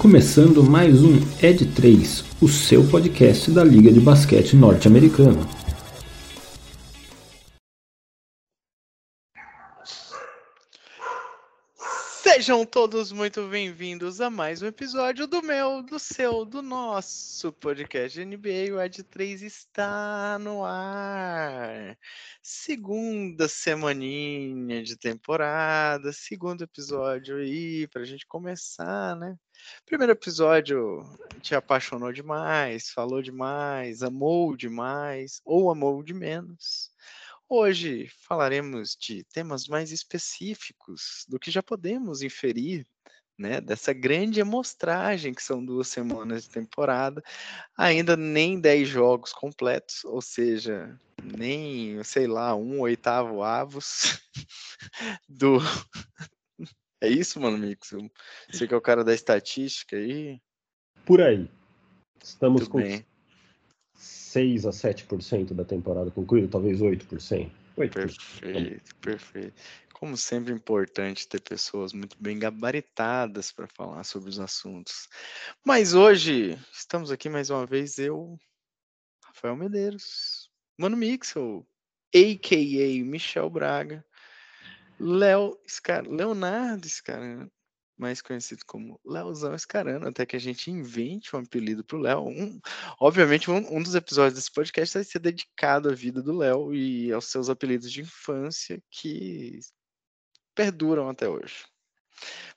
começando mais um Ed 3, o seu podcast da Liga de Basquete Norte-Americana. Sejam todos muito bem-vindos a mais um episódio do meu, do seu, do nosso podcast NBA. O Ed 3 está no ar. Segunda semaninha de temporada, segundo episódio aí, pra gente começar, né? Primeiro episódio te apaixonou demais, falou demais, amou demais ou amou de menos. Hoje falaremos de temas mais específicos do que já podemos inferir né, dessa grande amostragem que são duas semanas de temporada, ainda nem 10 jogos completos, ou seja, nem, sei lá, um oitavo avos do. É isso, mano, Mix? Você que é o cara da estatística aí? Por aí. Estamos Muito com bem. 6 a 7% da temporada concluída, talvez 8%. 8%. Perfeito, perfeito. Como sempre, é importante ter pessoas muito bem gabaritadas para falar sobre os assuntos. Mas hoje estamos aqui mais uma vez, eu, Rafael Medeiros, Mano Mixel, a.k.a. Michel Braga, Léo Scar... Leonardo Scarano, mais conhecido como Leozão Scarano, até que a gente invente um apelido para o Léo. Um, obviamente, um, um dos episódios desse podcast vai ser dedicado à vida do Léo e aos seus apelidos de infância que perduram até hoje.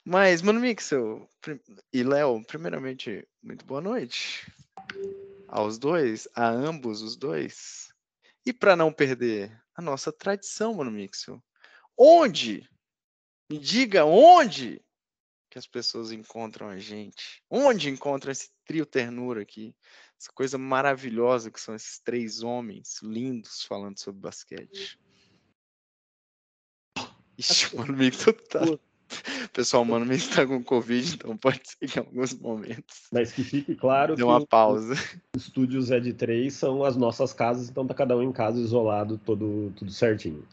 Mas, Mano Mixel prim- e Léo, primeiramente, muito boa noite aos dois, a ambos os dois. E para não perder a nossa tradição, Mano Mixel, onde? Me diga onde que as pessoas encontram a gente? Onde encontram esse trio ternura aqui? Essa coisa maravilhosa que são esses três homens lindos falando sobre basquete. Ixi, mano, meio que tá... Pessoal, mano, meio que tá com Covid, então pode ser que em alguns momentos Mas que fique claro que uma pausa. os estúdios Ed 3 são as nossas casas, então tá cada um em casa isolado, todo, tudo certinho.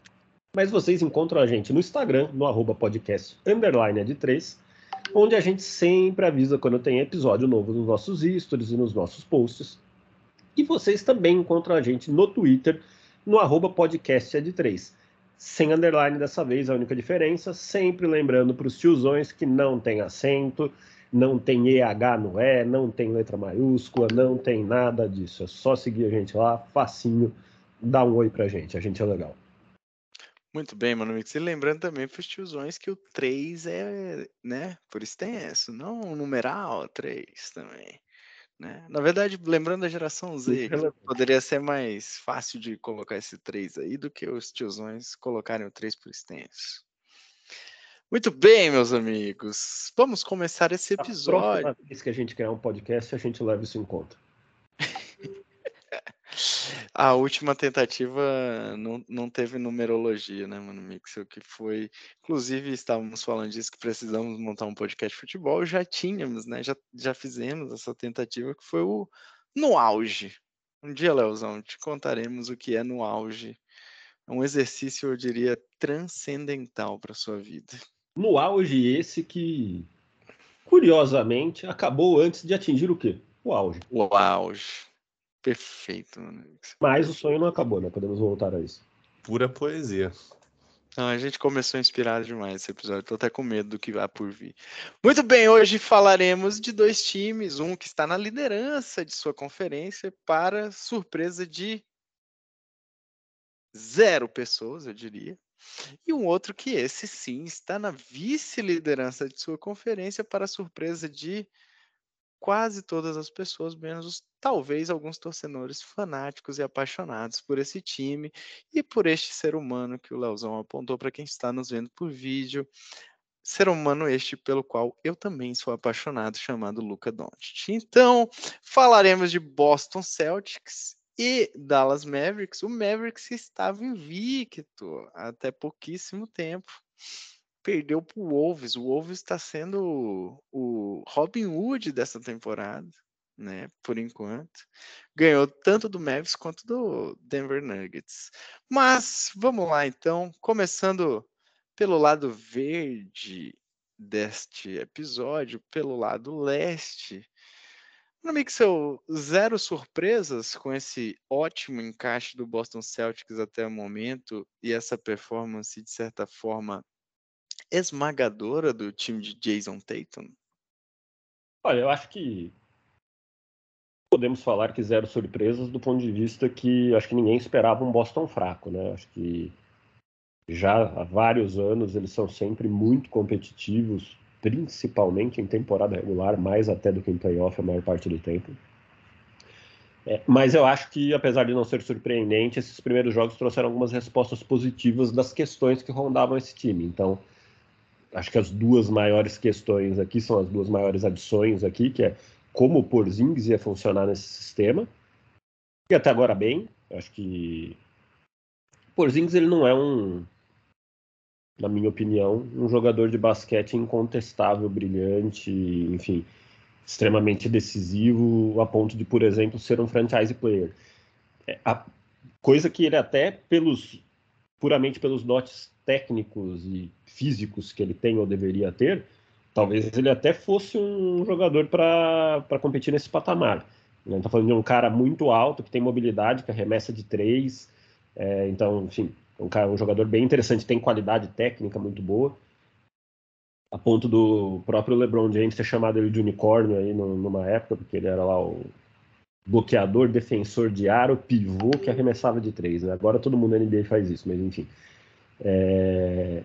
Mas vocês encontram a gente no Instagram, no arroba podcast underline Ed 3, onde a gente sempre avisa quando tem episódio novo nos nossos stories e nos nossos posts. E vocês também encontram a gente no Twitter, no arroba podcast Ed 3. Sem underline dessa vez, a única diferença, sempre lembrando para os tiozões que não tem acento, não tem EH no E, não tem letra maiúscula, não tem nada disso. É só seguir a gente lá, facinho, dá um oi pra gente, a gente é legal. Muito bem, mano Mix. E lembrando também para os tiozões que o 3 é, né, por extenso, não o numeral 3 também. Né? Na verdade, lembrando da geração Z, poderia ser mais fácil de colocar esse 3 aí do que os tiozões colocarem o 3 por extenso. Muito bem, meus amigos. Vamos começar esse A episódio. próxima vez que a gente criar um podcast, a gente leva isso em conta. A última tentativa não, não teve numerologia, né, mano, Mixel? Que foi. Inclusive, estávamos falando disso que precisamos montar um podcast de futebol. Já tínhamos, né? Já, já fizemos essa tentativa que foi o No Auge. Um dia, Leozão, te contaremos o que é no auge. É um exercício, eu diria, transcendental para sua vida. No auge esse que, curiosamente, acabou antes de atingir o quê? O auge. O auge. Perfeito, mano. Mas o sonho não acabou, né? Podemos voltar a isso. Pura poesia. Não, a gente começou inspirado demais esse episódio. Tô até com medo do que vai por vir. Muito bem, hoje falaremos de dois times. Um que está na liderança de sua conferência, para surpresa de zero pessoas, eu diria. E um outro que esse sim está na vice-liderança de sua conferência, para surpresa de quase todas as pessoas, menos os- talvez alguns torcedores fanáticos e apaixonados por esse time e por este ser humano que o Leozão apontou para quem está nos vendo por vídeo. Ser humano este pelo qual eu também sou apaixonado, chamado Luca Doncic. Então, falaremos de Boston Celtics e Dallas Mavericks. O Mavericks estava invicto até pouquíssimo tempo. Perdeu para o Wolves. O Wolves está sendo o Robin Hood dessa temporada né, por enquanto. Ganhou tanto do Mavericks quanto do Denver Nuggets. Mas vamos lá então, começando pelo lado verde deste episódio pelo lado leste. Amigo seu, zero surpresas com esse ótimo encaixe do Boston Celtics até o momento e essa performance, de certa forma, esmagadora do time de Jason Tatum? Olha, eu acho que podemos falar que zero surpresas do ponto de vista que acho que ninguém esperava um Boston fraco, né? Acho que já há vários anos eles são sempre muito competitivos, principalmente em temporada regular, mais até do que em playoff a maior parte do tempo. É, mas eu acho que, apesar de não ser surpreendente, esses primeiros jogos trouxeram algumas respostas positivas das questões que rondavam esse time. Então, acho que as duas maiores questões aqui são as duas maiores adições aqui, que é como o Porzingis ia funcionar nesse sistema. E até agora bem, acho que Porzingis ele não é um na minha opinião, um jogador de basquete incontestável, brilhante, enfim, extremamente decisivo, a ponto de, por exemplo, ser um franchise player. É, a coisa que ele até pelos puramente pelos dotes técnicos e físicos que ele tem ou deveria ter, talvez ele até fosse um jogador para competir nesse patamar. A gente está falando de um cara muito alto, que tem mobilidade, que arremessa de três, é, então, enfim, um, cara, um jogador bem interessante, tem qualidade técnica muito boa. A ponto do próprio LeBron James ter chamado ele de unicórnio aí numa época, porque ele era lá o bloqueador, defensor de aro, pivô que arremessava de três. Né? Agora todo mundo na NBA faz isso, mas enfim. É...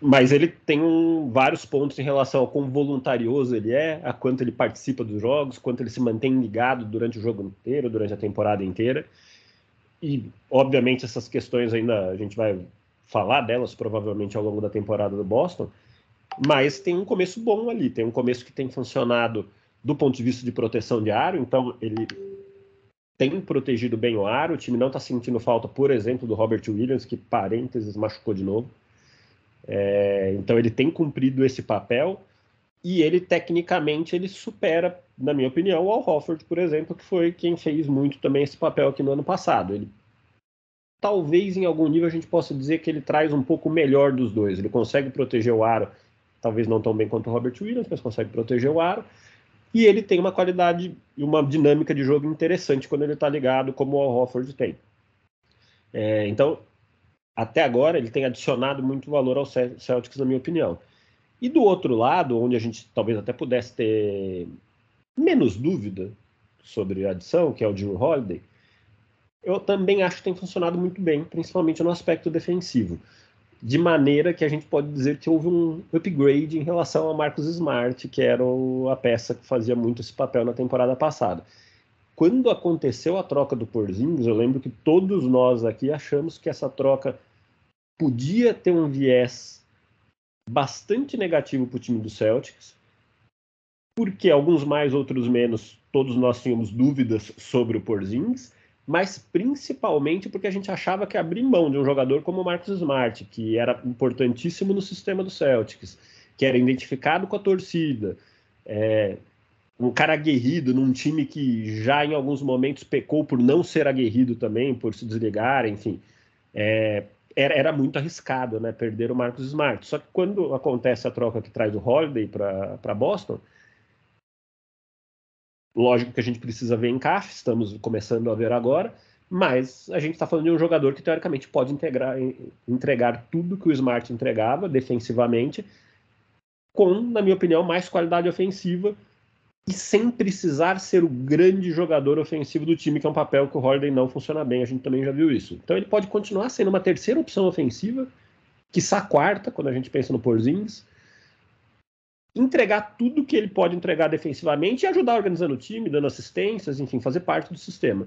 Mas ele tem um, vários pontos em relação a quão voluntarioso ele é, a quanto ele participa dos jogos, quanto ele se mantém ligado durante o jogo inteiro, durante a temporada inteira. E obviamente essas questões ainda a gente vai falar delas provavelmente ao longo da temporada do Boston, mas tem um começo bom ali, tem um começo que tem funcionado do ponto de vista de proteção de aro, então ele tem protegido bem o aro, o time não está sentindo falta, por exemplo, do Robert Williams, que parênteses machucou de novo. É, então ele tem cumprido esse papel e ele tecnicamente ele supera, na minha opinião, o Al Hofford, por exemplo, que foi quem fez muito também esse papel aqui no ano passado. Ele talvez em algum nível a gente possa dizer que ele traz um pouco melhor dos dois. Ele consegue proteger o aro, talvez não tão bem quanto o Robert Williams, mas consegue proteger o aro. E ele tem uma qualidade e uma dinâmica de jogo interessante quando ele está ligado, como o Al Hofford tem. É, então, até agora, ele tem adicionado muito valor ao Celtics, na minha opinião. E do outro lado, onde a gente talvez até pudesse ter menos dúvida sobre a adição, que é o Drew Holiday, eu também acho que tem funcionado muito bem, principalmente no aspecto defensivo. De maneira que a gente pode dizer que houve um upgrade em relação a Marcos Smart, que era a peça que fazia muito esse papel na temporada passada. Quando aconteceu a troca do Porzingis, eu lembro que todos nós aqui achamos que essa troca podia ter um viés bastante negativo para o time do Celtics, porque alguns mais, outros menos, todos nós tínhamos dúvidas sobre o Porzingis, mas principalmente porque a gente achava que abrir mão de um jogador como o Marcos Smart, que era importantíssimo no sistema do Celtics, que era identificado com a torcida, é, um cara aguerrido num time que já em alguns momentos pecou por não ser aguerrido também, por se desligar, enfim. É, era, era muito arriscado, né? Perder o Marcos Smart. Só que quando acontece a troca que traz o Holiday para Boston, lógico que a gente precisa ver encaixe, estamos começando a ver agora, mas a gente está falando de um jogador que teoricamente pode integrar, entregar tudo que o Smart entregava defensivamente, com, na minha opinião, mais qualidade ofensiva e sem precisar ser o grande jogador ofensivo do time, que é um papel que o Holiday não funciona bem, a gente também já viu isso. Então ele pode continuar sendo uma terceira opção ofensiva, que a quarta, quando a gente pensa no Porzingis, entregar tudo que ele pode entregar defensivamente e ajudar organizando o time, dando assistências, enfim, fazer parte do sistema.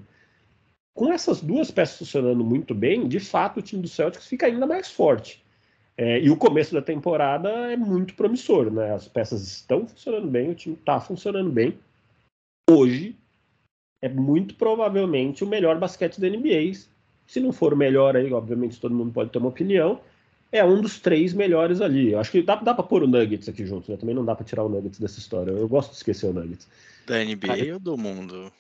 Com essas duas peças funcionando muito bem, de fato o time do Celtics fica ainda mais forte. É, e o começo da temporada é muito promissor, né? As peças estão funcionando bem, o time está funcionando bem. Hoje é muito provavelmente o melhor basquete da NBA. Se não for o melhor aí, obviamente todo mundo pode ter uma opinião. É um dos três melhores ali. Eu acho que dá, dá para pôr o Nuggets aqui junto, né? Também não dá para tirar o Nuggets dessa história. Eu gosto de esquecer o Nuggets. Da NBA aí, ou do mundo?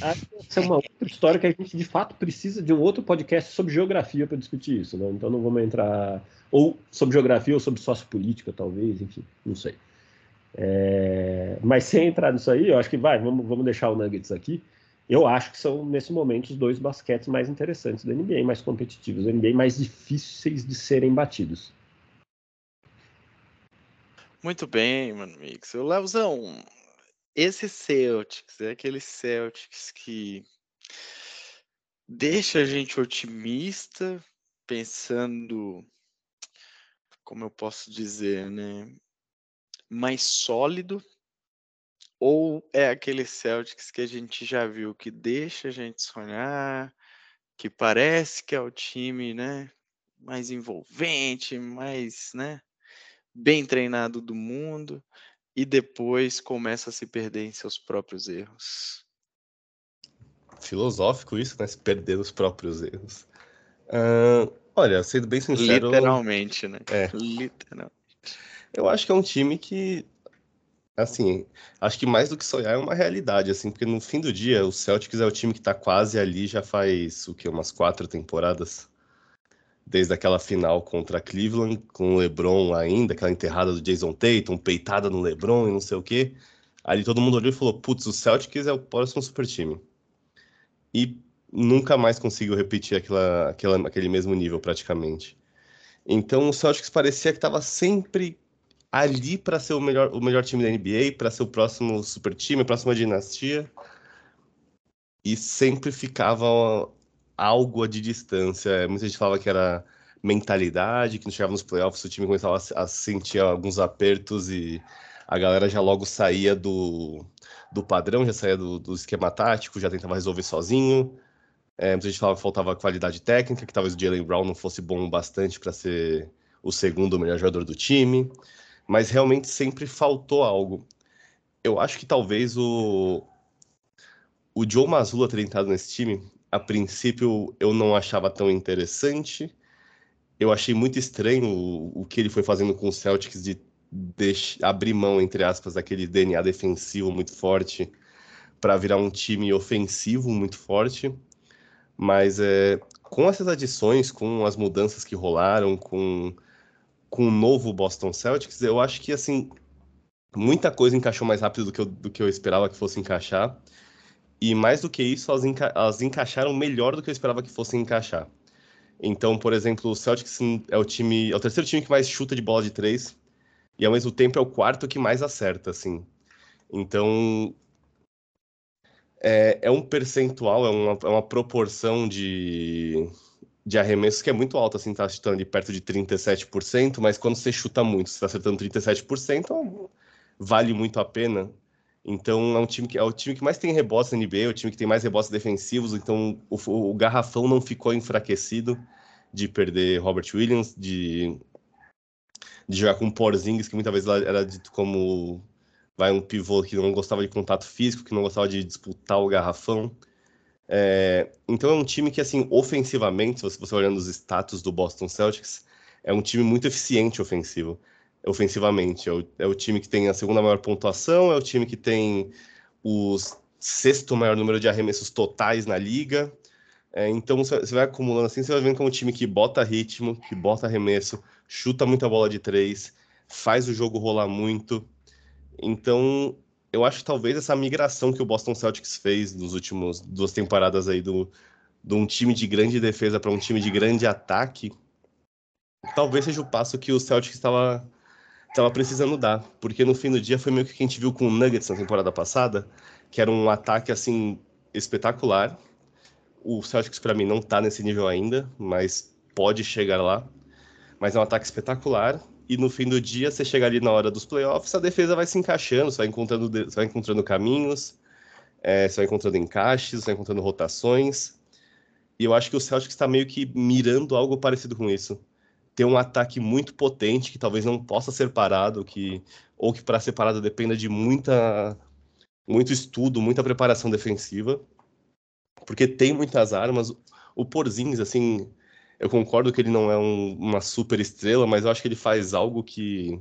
Essa é uma outra história que a gente de fato precisa de um outro podcast sobre geografia para discutir isso, né? Então não vamos entrar ou sobre geografia ou sobre sociopolítica, talvez, enfim, não sei. É... Mas sem entrar nisso aí, eu acho que vai, vamos, vamos deixar o Nuggets aqui. Eu acho que são, nesse momento, os dois basquetes mais interessantes da NBA, mais competitivos, da NBA mais difíceis de serem batidos. Muito bem, mano, Mix. O Leozão, esse Celtics é aquele Celtics que deixa a gente otimista, pensando, como eu posso dizer, né? Mais sólido, ou é aquele Celtics que a gente já viu que deixa a gente sonhar, que parece que é o time, né, mais envolvente, mais, né, bem treinado do mundo, e depois começa a se perder em seus próprios erros. Filosófico isso, né? Se perder nos próprios erros. Uh, olha, sendo bem sincero. Literalmente, né? É. Literalmente. Eu acho que é um time que. Assim, acho que mais do que sonhar é uma realidade, assim, porque no fim do dia o Celtics é o time que tá quase ali já faz o que? Umas quatro temporadas desde aquela final contra Cleveland, com o LeBron ainda, aquela enterrada do Jason Tatum, peitada no LeBron e não sei o quê. Ali todo mundo olhou e falou: putz, o Celtics é o próximo super time. E nunca mais conseguiu repetir aquela, aquela, aquele mesmo nível, praticamente. Então o Celtics parecia que estava sempre ali para ser o melhor, o melhor time da NBA, para ser o próximo super time, a próxima dinastia. E sempre ficava algo de distância. Muita gente falava que era mentalidade, que não chegava nos playoffs, o time começava a, sentir alguns apertos e a galera já logo saía do, do padrão, já saía do, do esquema tático, já tentava resolver sozinho. É, muita gente falava que faltava qualidade técnica, que talvez o Jalen Brown não fosse bom bastante para ser o segundo melhor jogador do time, mas realmente sempre faltou algo. Eu acho que talvez o, o Joe Mazzulla ter entrado nesse time a princípio eu não achava tão interessante. Eu achei muito estranho o, o que ele foi fazendo com o Celtics de abrir mão, entre aspas, daquele DNA defensivo muito forte para virar um time ofensivo muito forte. Mas é, com essas adições, com as mudanças que rolaram, com, com o novo Boston Celtics, eu acho que assim muita coisa encaixou mais rápido do que eu, do que eu esperava que fosse encaixar. E mais do que isso, elas, enca elas encaixaram melhor do que eu esperava que fossem encaixar. Então, por exemplo, o Celtics é o time, é o terceiro time que mais chuta de bola de três e ao mesmo tempo é o quarto que mais acerta, assim. Então, é, é um percentual, é uma, é uma proporção de, de arremessos que é muito alta, assim, tá chutando de perto de 37%, mas quando você chuta muito, você tá acertando 37%, vale muito a pena. Então é um time que é o time que mais tem rebotes na NBA, é o time que tem mais rebotes defensivos, então o, o garrafão não ficou enfraquecido de perder Robert Williams, de, de jogar com Porzingis, que muitas vezes era dito como vai um pivô que não gostava de contato físico, que não gostava de disputar o garrafão. É, então é um time que, assim, ofensivamente, se você olhando os status do Boston Celtics, é um time muito eficiente ofensivo ofensivamente. É o, é o time que tem a segunda maior pontuação, é o time que tem o sexto maior número de arremessos totais na liga. É, então você vai acumulando assim, você vai vendo como um time que bota ritmo, que bota arremesso, chuta muita bola de três, faz o jogo rolar muito. Então eu acho que talvez essa migração que o Boston Celtics fez nos últimos duas temporadas aí do de um time de grande defesa para um time de grande ataque, talvez seja o passo que o Celtics estava estava precisando dar, porque no fim do dia foi meio que o que a gente viu com o Nuggets na temporada passada, que era um ataque assim espetacular. O Celtics para mim não está nesse nível ainda, mas pode chegar lá. Mas é um ataque espetacular e no fim do dia você chega ali na hora dos playoffs, a defesa vai se encaixando, você vai encontrando, você vai encontrando caminhos, é, você vai encontrando encaixes, você vai encontrando rotações. E eu acho que o Celtics está meio que mirando algo parecido com isso ter um ataque muito potente que talvez não possa ser parado, que ou que para ser parado dependa de muita muito estudo, muita preparação defensiva, porque tem muitas armas. O Porzingis, assim, eu concordo que ele não é um, uma super estrela, mas eu acho que ele faz algo que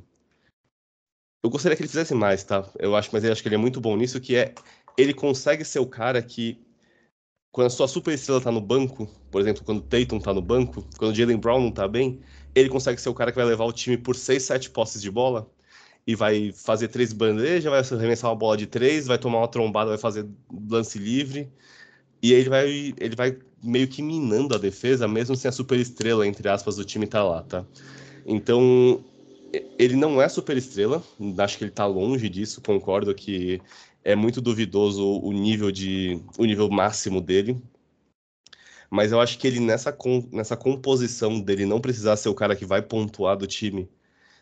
eu gostaria que ele fizesse mais, tá? Eu acho, mas eu acho que ele é muito bom nisso, que é ele consegue ser o cara que, quando a sua super estrela tá no banco, por exemplo, quando o Tatum tá no banco, quando o Jalen Brown não tá bem, ele consegue ser o cara que vai levar o time por 6, 7 posses de bola e vai fazer três bandejas, vai arremessar uma bola de três, vai tomar uma trombada, vai fazer lance livre. E ele vai, ele vai meio que minando a defesa, mesmo sem a super estrela, entre aspas, do time tá lá, tá? Então, ele não é super estrela, acho que ele tá longe disso, concordo que é muito duvidoso o nível de o nível máximo dele. Mas eu acho que ele nessa, nessa composição dele não precisar ser o cara que vai pontuar do time,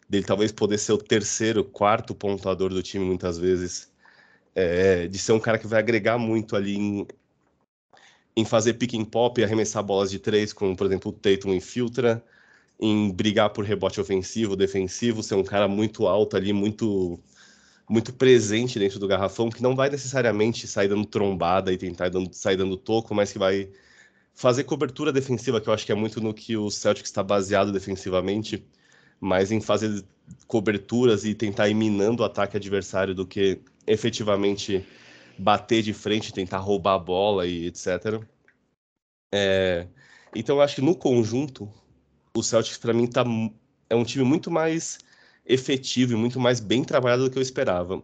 dele talvez poder ser o terceiro, quarto pontuador do time muitas vezes, é, de ser um cara que vai agregar muito ali em, em fazer pick and pop e arremessar bolas de três, como por exemplo o Tatum infiltra, em brigar por rebote ofensivo, defensivo, ser um cara muito alto ali, muito muito presente dentro do garrafão, que não vai necessariamente sair dando trombada e tentar dando, sair dando toco, mas que vai fazer cobertura defensiva, que eu acho que é muito no que o Celtics está baseado defensivamente mais em fazer coberturas e tentar ir minando o ataque adversário do que efetivamente bater de frente, tentar roubar a bola e etc. É, então eu acho que no conjunto o Celtics para mim tá, é um time muito mais efetivo e muito mais bem trabalhado do que eu esperava.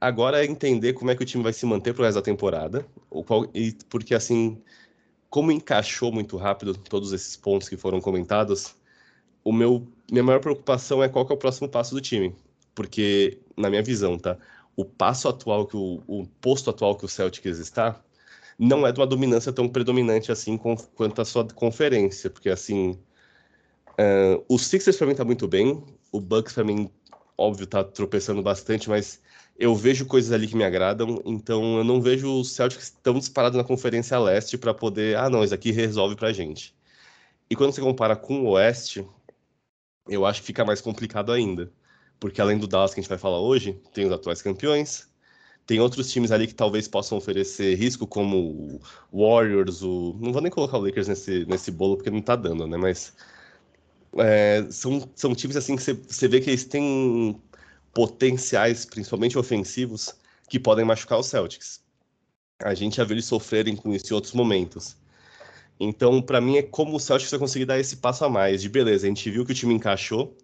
Agora é entender como é que o time vai se manter pro resto da temporada, qual, e, porque assim, como encaixou muito rápido todos esses pontos que foram comentados, o meu minha maior preocupação é qual é o próximo passo do time, porque na minha visão, tá? O passo atual que o, o posto atual que o Celtics está não é de uma dominância tão predominante assim com, quanto a sua conferência, porque assim uh, o Sixers para mim tá muito bem, o Bucks para mim óbvio tá tropeçando bastante, mas eu vejo coisas ali que me agradam, então eu não vejo os Celtics tão disparados na Conferência Leste para poder, ah não, isso aqui resolve pra gente. E quando você compara com o Oeste, eu acho que fica mais complicado ainda. Porque além do Dallas que a gente vai falar hoje, tem os atuais campeões, tem outros times ali que talvez possam oferecer risco, como o Warriors, o. Não vou nem colocar o Lakers nesse, nesse bolo porque não tá dando, né? Mas é, são, são times assim que você vê que eles têm potenciais, principalmente ofensivos, que podem machucar os Celtics. A gente já viu eles sofrerem com isso em outros momentos. Então, para mim, é como o Celtics vai conseguir dar esse passo a mais. De beleza, a gente viu que o time encaixou,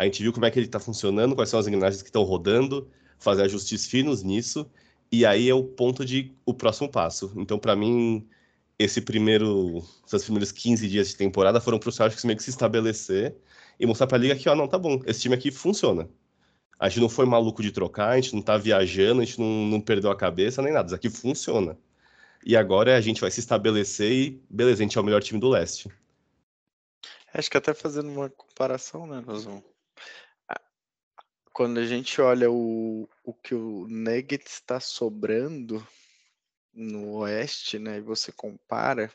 a gente viu como é que ele está funcionando, quais são as engrenagens que estão rodando, fazer ajustes finos nisso, e aí é o ponto de o próximo passo. Então, para mim, esse primeiro, esses primeiros 15 dias de temporada foram para o Celtics meio que se estabelecer e mostrar para a liga que, ó, não, tá bom, esse time aqui funciona. A gente não foi maluco de trocar, a gente não tá viajando, a gente não, não perdeu a cabeça nem nada, isso aqui funciona. E agora a gente vai se estabelecer e, beleza, a gente é o melhor time do leste. Acho que até fazendo uma comparação, né, Nozão? Quando a gente olha o, o que o Nuggets está sobrando no Oeste, né, e você compara,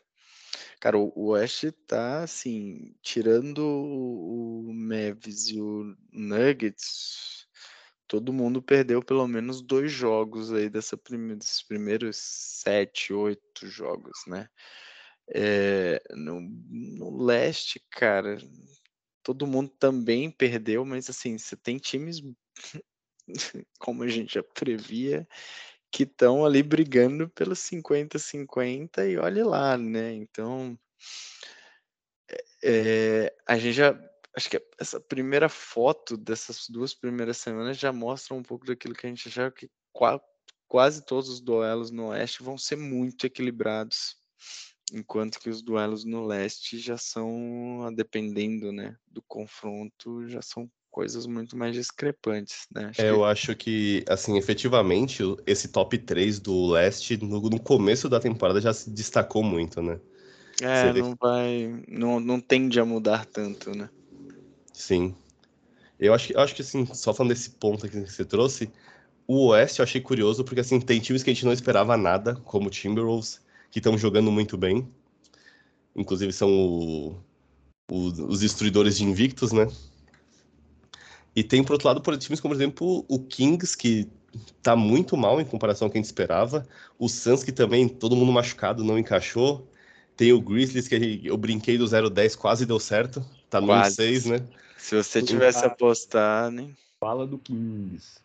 cara, o, o Oeste tá, assim, tirando o, o Mavis e o Nuggets, todo mundo perdeu pelo menos dois jogos aí dessa prime desses primeiros sete, oito jogos, né? É, no, no leste, cara, todo mundo também perdeu, mas assim, você tem times, como a gente já previa, que estão ali brigando pelos 50-50 e olhe lá, né? Então, é, a gente já acho que essa primeira foto dessas duas primeiras semanas já mostra um pouco daquilo que a gente achava que quase todos os duelos no Oeste vão ser muito equilibrados, enquanto que os duelos no Leste já são, dependendo né, do confronto, já são coisas muito mais discrepantes, né? Acho é, que... eu acho que, assim, efetivamente, esse top 3 do Leste, no, no começo da temporada, já se destacou muito, né? É, não vai. Não, não tende a mudar tanto, né? Sim. Eu acho que, acho que assim, só falando desse ponto aqui que você trouxe, o Oeste eu achei curioso, porque assim, tem times que a gente não esperava nada, como o Timberwolves, que estão jogando muito bem. Inclusive são o, o, os destruidores de invictos, né? E tem, por outro lado, por times como, por exemplo, o Kings, que tá muito mal em comparação ao que a gente esperava. O Suns, que também, todo mundo machucado, não encaixou. Tem o Grizzlies, que eu brinquei do 0-10, quase deu certo. Tá no 6, né? Se você tivesse apostado, hein? Fala do Kings.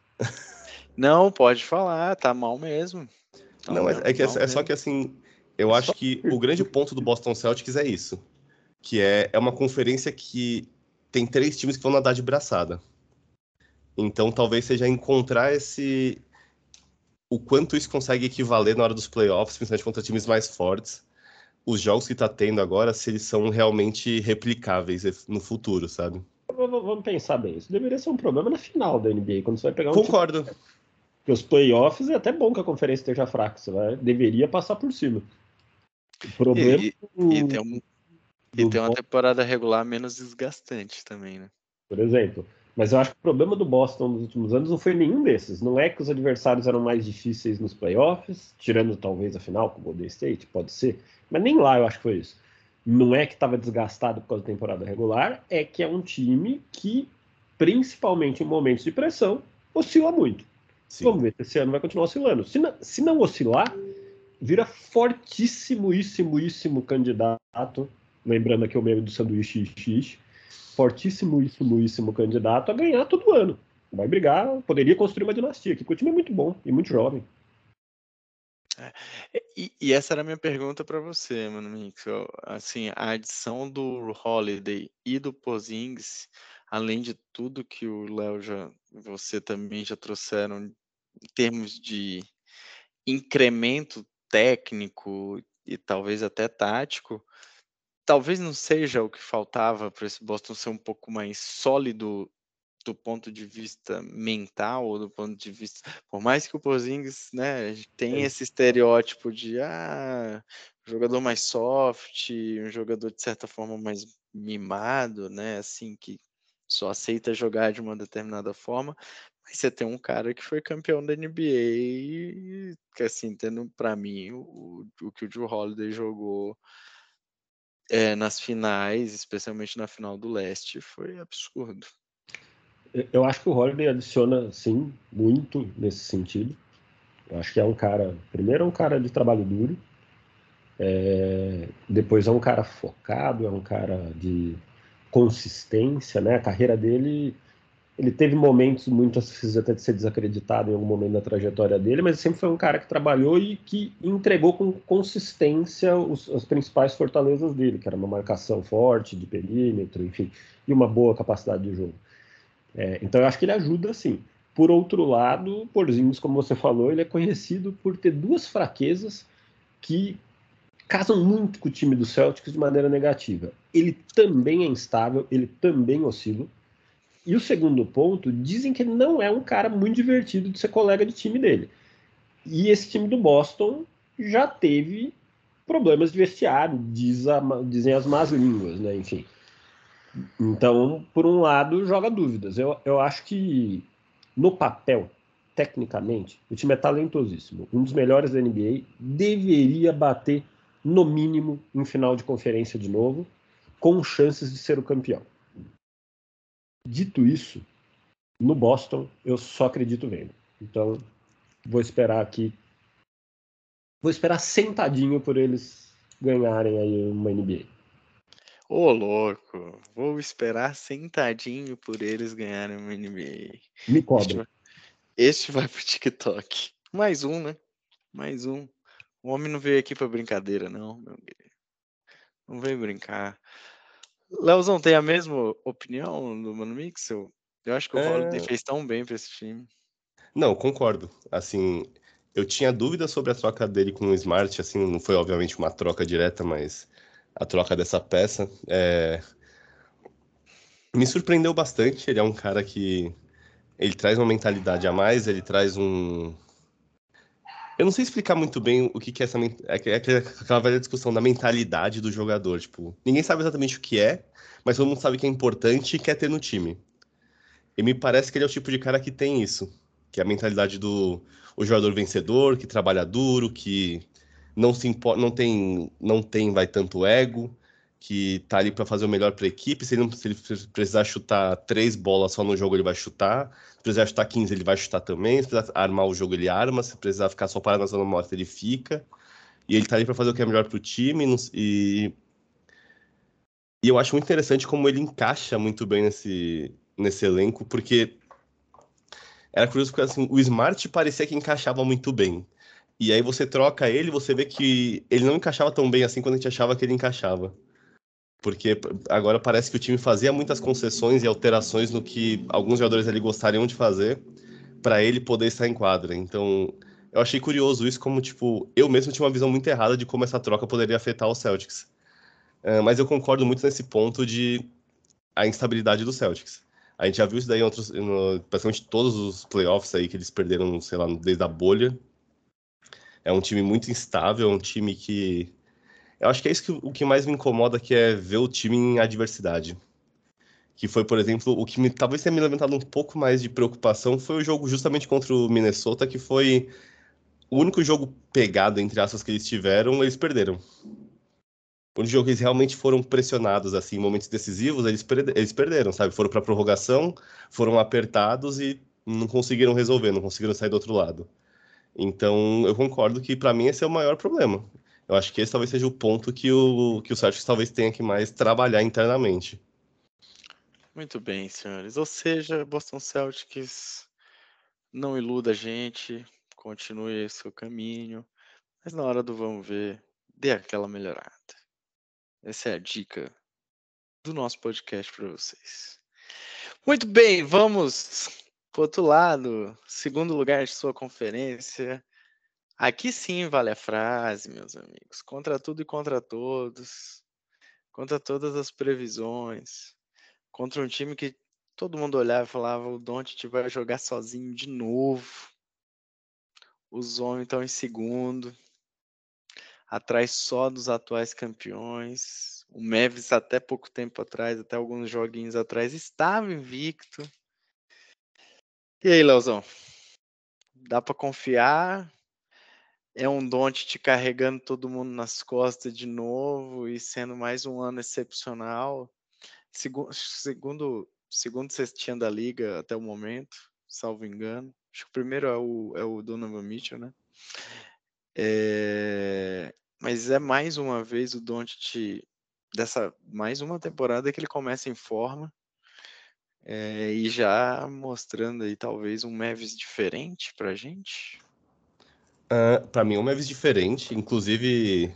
Não, pode falar, tá mal mesmo. Então, não, é, é, que é, é, só que assim, eu acho que o grande ponto do Boston Celtics é isso. Que é, é uma conferência que tem três times que vão nadar de braçada. Então talvez seja encontrar esse. O quanto isso consegue equivaler na hora dos playoffs, principalmente contra times mais fortes. Os jogos que tá tendo agora, se eles são realmente replicáveis no futuro, sabe? Vamos pensar bem. Isso deveria ser um problema na final da NBA, quando você vai pegar um. Concordo. Time... Porque os playoffs é até bom que a conferência esteja fraca, você vai... deveria passar por cima. O problema. E, e, e tem, um, e tem uma temporada regular menos desgastante também, né? Por exemplo. Mas eu acho que o problema do Boston nos últimos anos não foi nenhum desses. Não é que os adversários eram mais difíceis nos playoffs, tirando talvez a final com o Golden State, pode ser. Mas nem lá eu acho que foi isso. Não é que estava desgastado por causa da temporada regular, é que é um time que, principalmente em momentos de pressão, oscila muito. Sim. Vamos ver, esse ano vai continuar oscilando. Se não, se não oscilar, vira fortíssimo, candidato. Lembrando aqui o meme do sanduíche xixi fortíssimo candidato a ganhar todo ano. Vai brigar, poderia construir uma dinastia, que o time é muito bom e muito jovem. É, e, e, essa era a minha pergunta para você, mano Mix. Assim, a adição do Holiday e do Pozings, além de tudo que o Léo já, você também já trouxeram em termos de incremento técnico e talvez até tático, talvez não seja o que faltava para esse Boston ser um pouco mais sólido do ponto de vista mental, ou do ponto de vista, por mais que o Porzingis, né, tem esse estereótipo de ah, jogador mais soft, um jogador de certa forma mais mimado, né, assim que só aceita jogar de uma determinada forma, mas você tem um cara que foi campeão da NBA, que assim, tendo para mim o, o que o Drew Holiday jogou é, nas finais, especialmente na final do leste, foi absurdo. Eu acho que o Holiday adiciona, sim, muito nesse sentido. Eu acho que é um cara, primeiro é um cara de trabalho duro, é, depois é um cara focado, é um cara de consistência, né? A carreira dele ele teve momentos muito vezes até de ser desacreditado em algum momento da trajetória dele, mas sempre foi um cara que trabalhou e que entregou com consistência os, as principais fortalezas dele, que era uma marcação forte de perímetro, enfim, e uma boa capacidade de jogo. É, então eu acho que ele ajuda sim. Por outro lado, Porzingis, como você falou, ele é conhecido por ter duas fraquezas que casam muito com o time do Celtics de maneira negativa. Ele também é instável, ele também oscila e o segundo ponto, dizem que ele não é um cara muito divertido de ser colega de time dele. E esse time do Boston já teve problemas de vestiário, diz a, dizem as más línguas, né? Enfim. Então, por um lado, joga dúvidas. Eu, eu acho que no papel, tecnicamente, o time é talentosíssimo. Um dos melhores da NBA deveria bater, no mínimo, em final de conferência de novo, com chances de ser o campeão. Dito isso, no Boston eu só acredito vendo. Então vou esperar aqui. Vou esperar sentadinho por eles ganharem aí uma NBA. Ô, louco, vou esperar sentadinho por eles ganharem uma NBA. Me cobra. Este, vai pro TikTok. Mais um, né? Mais um. O homem não veio aqui pra brincadeira, não, meu querido. Não veio brincar. Leozão, tem a mesma opinião do Mano Mixel? Eu acho que o é... Holiday fez tão bem para esse time. Não, concordo. Assim, eu tinha dúvida sobre a troca dele com o Smart, assim, não foi obviamente uma troca direta, mas a troca dessa peça é... me surpreendeu bastante. Ele é um cara que ele traz uma mentalidade a mais, ele traz um, eu não sei explicar muito bem o que, que é essa. É, é aquela velha discussão da mentalidade do jogador. Tipo, ninguém sabe exatamente o que é, mas todo mundo sabe que é importante e quer ter no time. E me parece que ele é o tipo de cara que tem isso. Que é a mentalidade do o jogador vencedor, que trabalha duro, que não se não tem, não tem vai tanto ego, que tá ali para fazer o melhor para a equipe. Se ele, não, se ele precisar chutar três bolas só no jogo, ele vai chutar. Se precisar chutar 15, ele vai chutar também. Se precisar armar o jogo, ele arma. Se precisar ficar só parado na zona morta, ele fica. E ele tá ali para fazer o que é melhor para o time. E, e eu acho muito interessante como ele encaixa muito bem nesse, nesse elenco, porque era curioso porque assim, o Smart parecia que encaixava muito bem. E aí você troca ele, você vê que ele não encaixava tão bem assim quando a gente achava que ele encaixava. Porque agora parece que o time fazia muitas concessões e alterações no que alguns jogadores ali gostariam de fazer para ele poder estar em quadra. Então, eu achei curioso isso, como, tipo, eu mesmo tinha uma visão muito errada de como essa troca poderia afetar o Celtics. Uh, mas eu concordo muito nesse ponto de a instabilidade do Celtics. A gente já viu isso daí em outros, no, praticamente todos os playoffs aí que eles perderam, sei lá, desde a bolha. É um time muito instável, é um time que. Eu acho que é isso que o que mais me incomoda, que é ver o time em adversidade. Que foi, por exemplo, o que me, talvez tenha me levantado um pouco mais de preocupação foi o jogo justamente contra o Minnesota, que foi o único jogo pegado, entre aspas, que eles tiveram, eles perderam. O jogo que eles realmente foram pressionados, assim, em momentos decisivos, eles, eles perderam, sabe? Foram para prorrogação, foram apertados e não conseguiram resolver, não conseguiram sair do outro lado. Então, eu concordo que, para mim, esse é o maior problema. Eu acho que esse talvez seja o ponto que o, que o Celtics talvez tenha que mais trabalhar internamente. Muito bem, senhores. Ou seja, Boston Celtics não iluda a gente, continue seu caminho, mas na hora do vamos ver, dê aquela melhorada. Essa é a dica do nosso podcast para vocês. Muito bem, vamos para outro lado, segundo lugar de sua conferência. Aqui sim vale a frase, meus amigos. Contra tudo e contra todos. Contra todas as previsões. Contra um time que todo mundo olhava e falava: o Don't vai jogar sozinho de novo. Os homens estão em segundo, atrás só dos atuais campeões. O Mavis até pouco tempo atrás, até alguns joguinhos atrás, estava invicto. E aí, Leozão? Dá para confiar? É um Don't te carregando todo mundo nas costas de novo e sendo mais um ano excepcional. Segundo, segundo, segundo cestinha da liga até o momento, salvo engano. Acho que o primeiro é o, é o Donovan Mitchell, né? É, mas é mais uma vez o Doncic dessa mais uma temporada que ele começa em forma é, e já mostrando aí talvez um Mavis diferente pra gente. Uh, ah, para mim um Mavis diferente, inclusive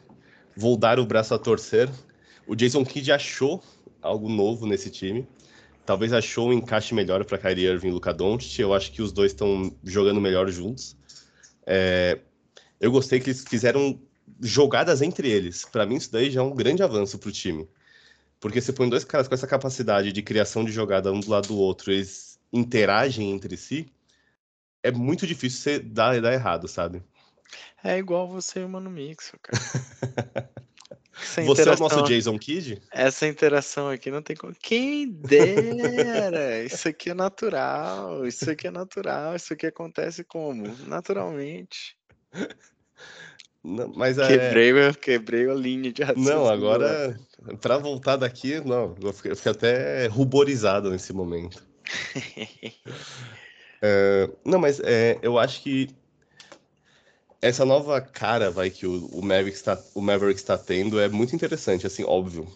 vou dar o braço a torcer. O Jason Kidd achou algo novo nesse time talvez achou um encaixe melhor para Kyrie Irving e Luka Doncic. Eu acho que os dois estão jogando melhor juntos. É, eu gostei que eles fizeram jogadas entre eles. Para mim, isso daí já é um grande avanço para o time. Porque você põe dois caras com essa capacidade de criação de jogada um do lado do outro, eles interagem entre si, é muito difícil você dar, dar errado, sabe? É igual você e o Mano Mixo, cara. Você é o nosso Jason Kidd? Essa interação aqui não tem como. Quem dera! isso aqui é natural. Isso aqui é natural. Isso aqui acontece como? Naturalmente. Não, mas é... quebrei, quebrei a linha de raciocínio. Não, agora, para voltar daqui, não, eu fiquei, eu fiquei até ruborizado nesse momento. é, não, mas é, eu acho que essa nova cara vai que o, o Maverick está tendo é muito interessante, assim, óbvio.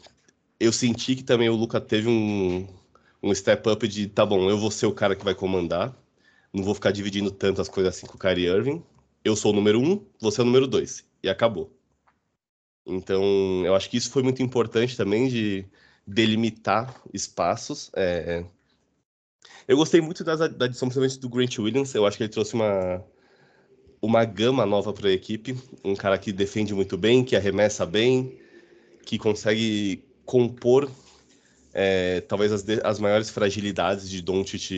Eu senti que também o Luca teve um, um step up de tá bom, eu vou ser o cara que vai comandar, não vou ficar dividindo tanto as coisas assim com o Kyrie Irving. Eu sou o número um, você é o número dois e acabou. Então, eu acho que isso foi muito importante também de delimitar espaços. É... Eu gostei muito das, da adição, principalmente do Grant Williams. Eu acho que ele trouxe uma uma gama nova para a equipe, um cara que defende muito bem, que arremessa bem, que consegue compor é, talvez as, as, maiores fragilidades de Doncic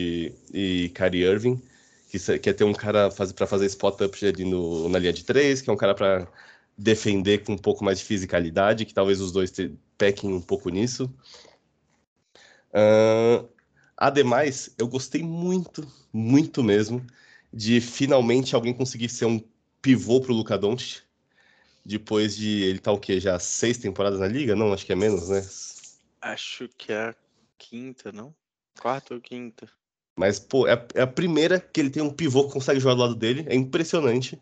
e, Kyrie Irving, que, que é ter um cara faz, para fazer spot-up ali no, na linha de três, que é um cara para defender com um pouco mais de fisicalidade, que talvez os dois te, pequem um pouco nisso. Uh, ademais, eu gostei muito, muito mesmo de finalmente alguém conseguir ser um pivô pro Luca Doncic, depois de ele tá o quê? Já seis temporadas na liga? Não, acho que é menos, né? Acho que é a quinta, não? Quarta ou quinta. Mas, pô, é a, é a primeira que ele tem um pivô que consegue jogar do lado dele. É impressionante.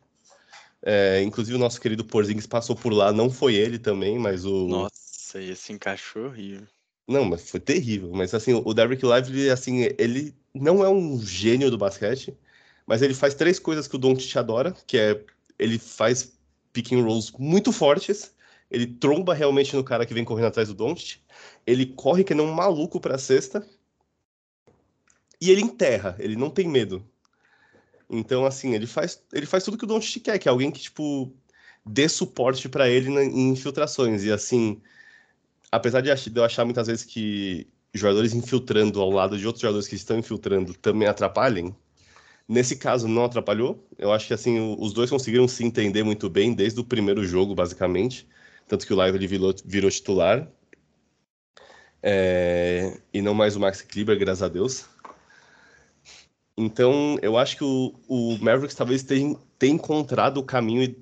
É, inclusive o nosso querido Porzingis passou por lá, não foi ele também, mas o. Nossa, esse encaixou horrível. Não, mas foi terrível. Mas assim, o Derrick Lively, assim, ele não é um gênio do basquete, mas ele faz três coisas que o Doncic adora, que é ele faz pick and rolls muito fortes, ele tromba realmente no cara que vem correndo atrás do Doncic, ele corre que nem um maluco para a cesta e ele enterra, ele não tem medo. Então, assim, ele faz, ele faz tudo que o Doncic quer, que é alguém que, tipo, dê suporte para ele na, em infiltrações. E, assim, apesar de eu achar muitas vezes que jogadores infiltrando ao lado de outros jogadores que estão infiltrando também atrapalhem, nesse caso não atrapalhou. Eu acho que, assim, os dois conseguiram se entender muito bem desde o primeiro jogo, basicamente. Tanto que o Live ele virou, virou titular. É, e não mais o Max Kleber, graças a Deus. Então, eu acho que o, o Mavericks talvez tenha, tenha encontrado o caminho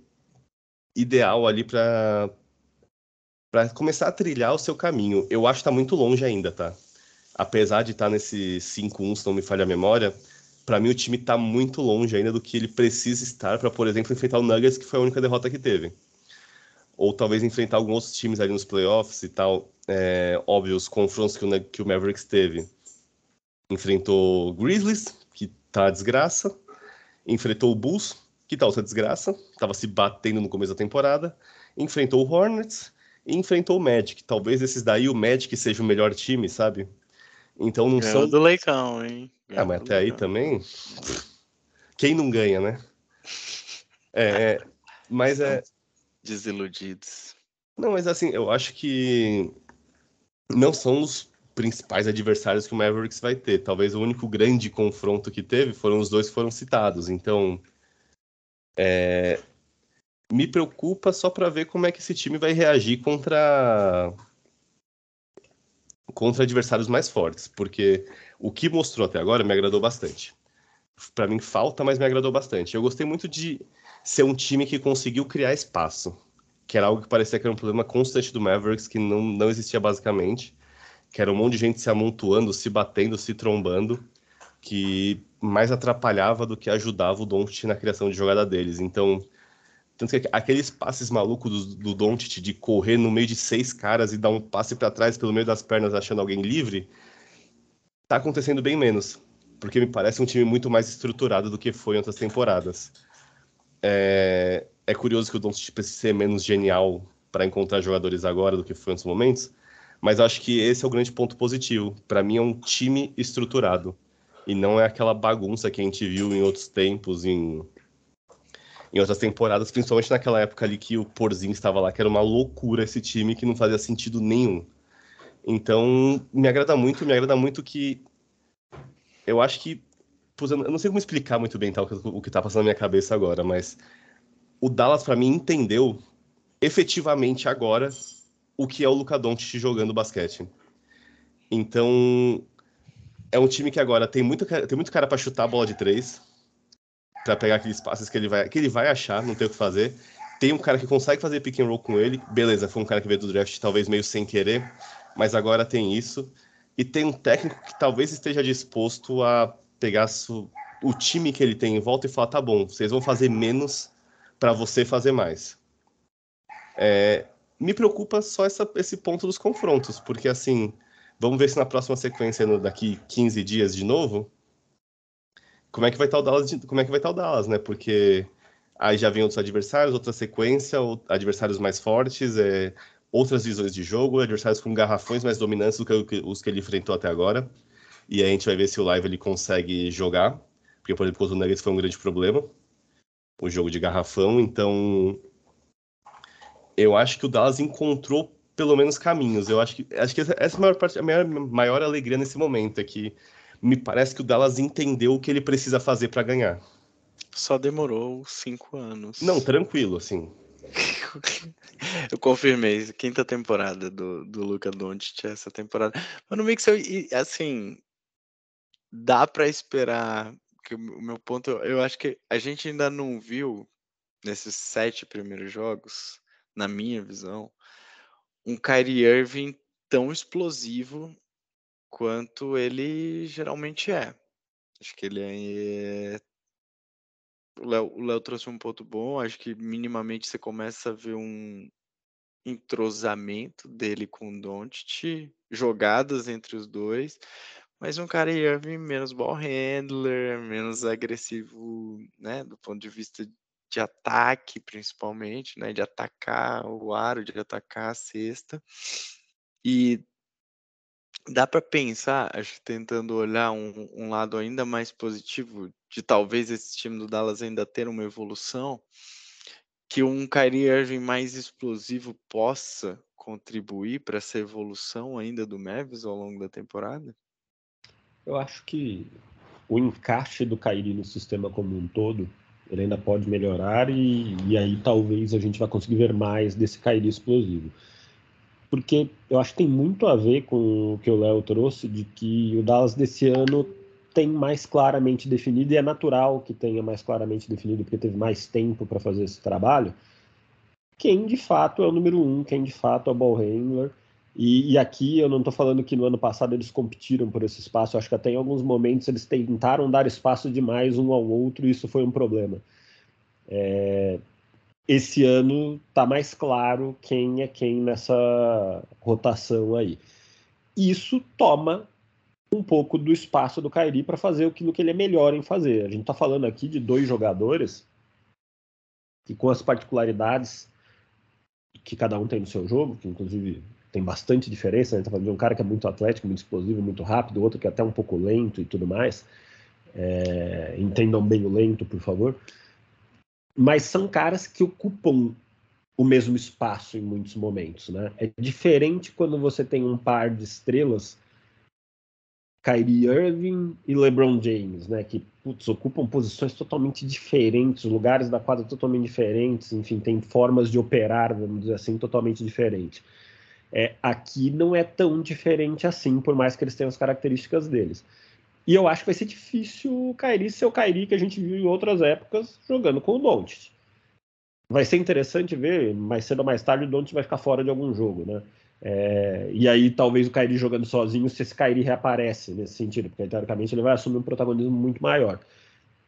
ideal ali para para começar a trilhar o seu caminho. Eu acho que está muito longe ainda, tá? Apesar de estar tá nesse 5-1, se não me falha a memória, para mim o time está muito longe ainda do que ele precisa estar para, por exemplo, enfrentar o Nuggets, que foi a única derrota que teve. Ou talvez enfrentar alguns outros times ali nos playoffs e tal. É, óbvio, os confrontos que o, que o Mavericks teve. Enfrentou Grizzlies, tá desgraça. Enfrentou o Bulls, que tá outra desgraça. Tava se batendo no começo da temporada. Enfrentou o Hornets e enfrentou o Magic. Talvez esses daí o Magic seja o melhor time, sabe? Então não Ganhou são. do Leicão, hein? Ganhou ah, mas até aí também. Quem não ganha, né? É, é mas é. Desiludidos. Não, mas assim, eu acho que não são os principais adversários que o Mavericks vai ter. Talvez o único grande confronto que teve foram os dois que foram citados. Então, é, me preocupa só para ver como é que esse time vai reagir contra contra adversários mais fortes, porque o que mostrou até agora me agradou bastante. Para mim falta, mas me agradou bastante. Eu gostei muito de ser um time que conseguiu criar espaço, que era algo que parecia que era um problema constante do Mavericks que não, não existia basicamente que era um monte de gente se amontoando, se batendo, se trombando, que mais atrapalhava do que ajudava o Doncic na criação de jogada deles. Então, tanto que aqueles passes malucos do, do Doncic de correr no meio de seis caras e dar um passe para trás pelo meio das pernas achando alguém livre, tá acontecendo bem menos, porque me parece um time muito mais estruturado do que foi em outras temporadas. É, é curioso que o Doncic precisa ser menos genial para encontrar jogadores agora do que foi em outros momentos, mas acho que esse é o grande ponto positivo. Para mim é um time estruturado e não é aquela bagunça que a gente viu em outros tempos, em, em outras temporadas, principalmente naquela época ali que o Porzinho estava lá, que era uma loucura esse time que não fazia sentido nenhum. Então, me agrada muito, me agrada muito que eu acho que eu não sei como explicar muito bem tá, o que está passando na minha cabeça agora, mas o Dallas para mim entendeu efetivamente agora o que é o Luka Doncic jogando basquete. Então, é um time que agora tem muito, tem muito cara para chutar a bola de três, para pegar aqueles passes que ele vai, que ele vai achar, não tem o que fazer. Tem um cara que consegue fazer pick and roll com ele, beleza, foi um cara que veio do draft talvez meio sem querer, mas agora tem isso. E tem um técnico que talvez esteja disposto a pegar o time que ele tem em volta e falar: tá bom, vocês vão fazer menos para você fazer mais. É, me preocupa só essa, esse ponto dos confrontos, porque assim, vamos ver se na próxima sequência, daqui 15 dias de novo, como é que vai estar o Dallas, como é que vai estar o Dallas, né? Porque aí já vem outros adversários, outra sequência, adversários mais fortes, é, outras visões de jogo, adversários com garrafões mais dominantes do que os que ele enfrentou até agora. E aí a gente vai ver se o Live ele consegue jogar, porque por exemplo, contra o Nuggets foi um grande problema, o jogo de garrafão, então eu acho que o Dallas encontrou pelo menos caminhos. Eu acho que acho que essa é a maior parte, a minha maior alegria nesse momento é que me parece que o Dallas entendeu o que ele precisa fazer para ganhar. Só demorou cinco anos. Não, tranquilo, assim. eu confirmei, quinta temporada do, do Luca Doncic essa temporada. Mas no Mix, assim, dá para esperar. Que o meu ponto, eu acho que a gente ainda não viu nesses sete primeiros jogos na minha visão, um Kyrie Irving tão explosivo quanto ele geralmente é. Acho que ele é. O Léo trouxe um ponto bom. Acho que minimamente você começa a ver um entrosamento dele com o Doncic, jogadas entre os dois, mas um cara Irving menos ball handler, menos agressivo, né, do ponto de vista de ataque, principalmente, né? De atacar o aro, de atacar a cesta. E dá para pensar, acho tentando olhar um, um, lado ainda mais positivo de talvez esse time do Dallas ainda ter uma evolução, que um Kyrie Irving mais explosivo possa contribuir para essa evolução ainda do Mavis ao longo da temporada? Eu acho que o encaixe do Kyrie no sistema como um todo ele ainda pode melhorar e, e aí talvez a gente vá conseguir ver mais desse Kyrie explosivo porque eu acho que tem muito a ver com o que o Léo trouxe, de que o Dallas desse ano tem mais claramente definido, e é natural que tenha mais claramente definido, porque teve mais tempo para fazer esse trabalho, quem de fato é o número um, quem de fato é o ball handler. E, e aqui eu não estou falando que no ano passado eles competiram por esse espaço, eu acho que até em alguns momentos eles tentaram dar espaço demais um ao outro e isso foi um problema. É, esse ano está mais claro quem é quem nessa rotação aí. Isso toma um pouco do espaço do Kairi para fazer aquilo que ele é melhor em fazer. A gente está falando aqui de dois jogadores que com as particularidades que cada um tem no seu jogo, que inclusive tem bastante diferença, né? tá falando de um cara que é muito atlético, muito explosivo, muito rápido, outro que é até um pouco lento e tudo mais. É... entendam bem o lento, por favor mas são caras que ocupam o mesmo espaço em muitos momentos, né? É diferente quando você tem um par de estrelas, Kyrie Irving e LeBron James, né? Que putz, ocupam posições totalmente diferentes, lugares da quadra totalmente diferentes, enfim, tem formas de operar, vamos dizer assim, totalmente diferentes. É, aqui não é tão diferente assim, por mais que eles tenham as características deles. E eu acho que vai ser difícil o Kairi ser o Kairi que a gente viu em outras épocas jogando com o Doncic. Vai ser interessante ver, mais cedo ou mais tarde, o Doncic vai ficar fora de algum jogo, né? É, e aí talvez o Kairi jogando sozinho, se esse Kairi reaparece nesse sentido, porque teoricamente ele vai assumir um protagonismo muito maior.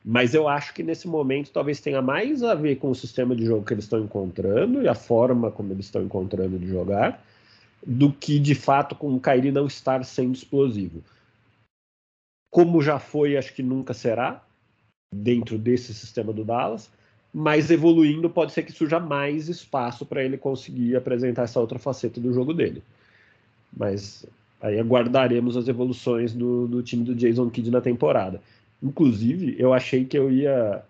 Mas eu acho que nesse momento talvez tenha mais a ver com o sistema de jogo que eles estão encontrando e a forma como eles estão encontrando de jogar, do que de fato com o Kairi não estar sendo explosivo como já foi, acho que nunca será, dentro desse sistema do Dallas, mas evoluindo pode ser que surja mais espaço para ele conseguir apresentar essa outra faceta do jogo dele. Mas aí aguardaremos as evoluções do, do time do Jason Kidd na temporada. Inclusive, eu achei que eu ia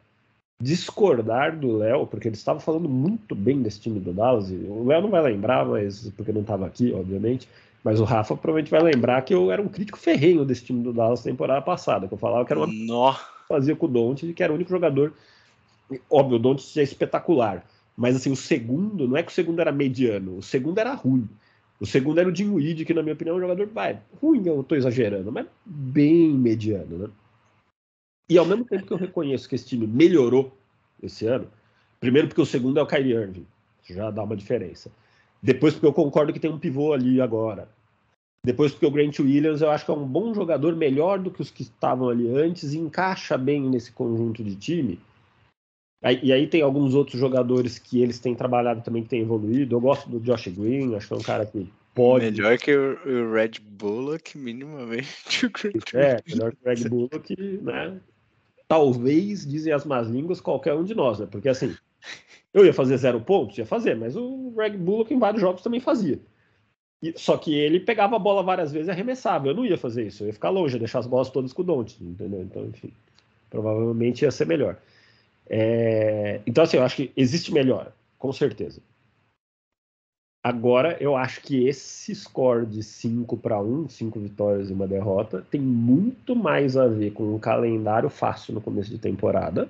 discordar do Léo, porque ele estava falando muito bem desse time do Dallas. o Léo não vai lembrar, mas porque não estava aqui, obviamente. Mas o Rafa provavelmente vai lembrar que eu era um crítico ferrenho desse time do Dallas temporada passada, que eu falava que era uma Nó. fazia com o Don't, que era o único jogador. Óbvio, o Don't é espetacular, mas assim, o segundo, não é que o segundo era mediano, o segundo era ruim. O segundo era o Jim Weed, que na minha opinião é um jogador vai, ruim, eu estou exagerando, mas bem mediano, né? E ao mesmo tempo que eu reconheço que esse time melhorou esse ano, primeiro porque o segundo é o Kyrie Irving, já dá uma diferença. Depois, porque eu concordo que tem um pivô ali agora. Depois, porque o Grant Williams eu acho que é um bom jogador, melhor do que os que estavam ali antes, e encaixa bem nesse conjunto de time. e aí tem alguns outros jogadores que eles têm trabalhado também, que têm evoluído. Eu gosto do Josh Green, acho que é um cara que pode. Melhor que o, o Red Bullock, minimamente. é, melhor que o Red Bullock, né? Talvez, dizem as más línguas, qualquer um de nós, né? Porque assim, eu ia fazer zero pontos? Ia fazer, mas o Greg Bullock em vários jogos também fazia. E, só que ele pegava a bola várias vezes e arremessava. Eu não ia fazer isso, eu ia ficar longe, ia deixar as bolas todas com o Don't, entendeu? Então, enfim, provavelmente ia ser melhor. É... Então, assim, eu acho que existe melhor, com certeza. Agora, eu acho que esse score de 5 para 1, 5 vitórias e uma derrota, tem muito mais a ver com um calendário fácil no começo de temporada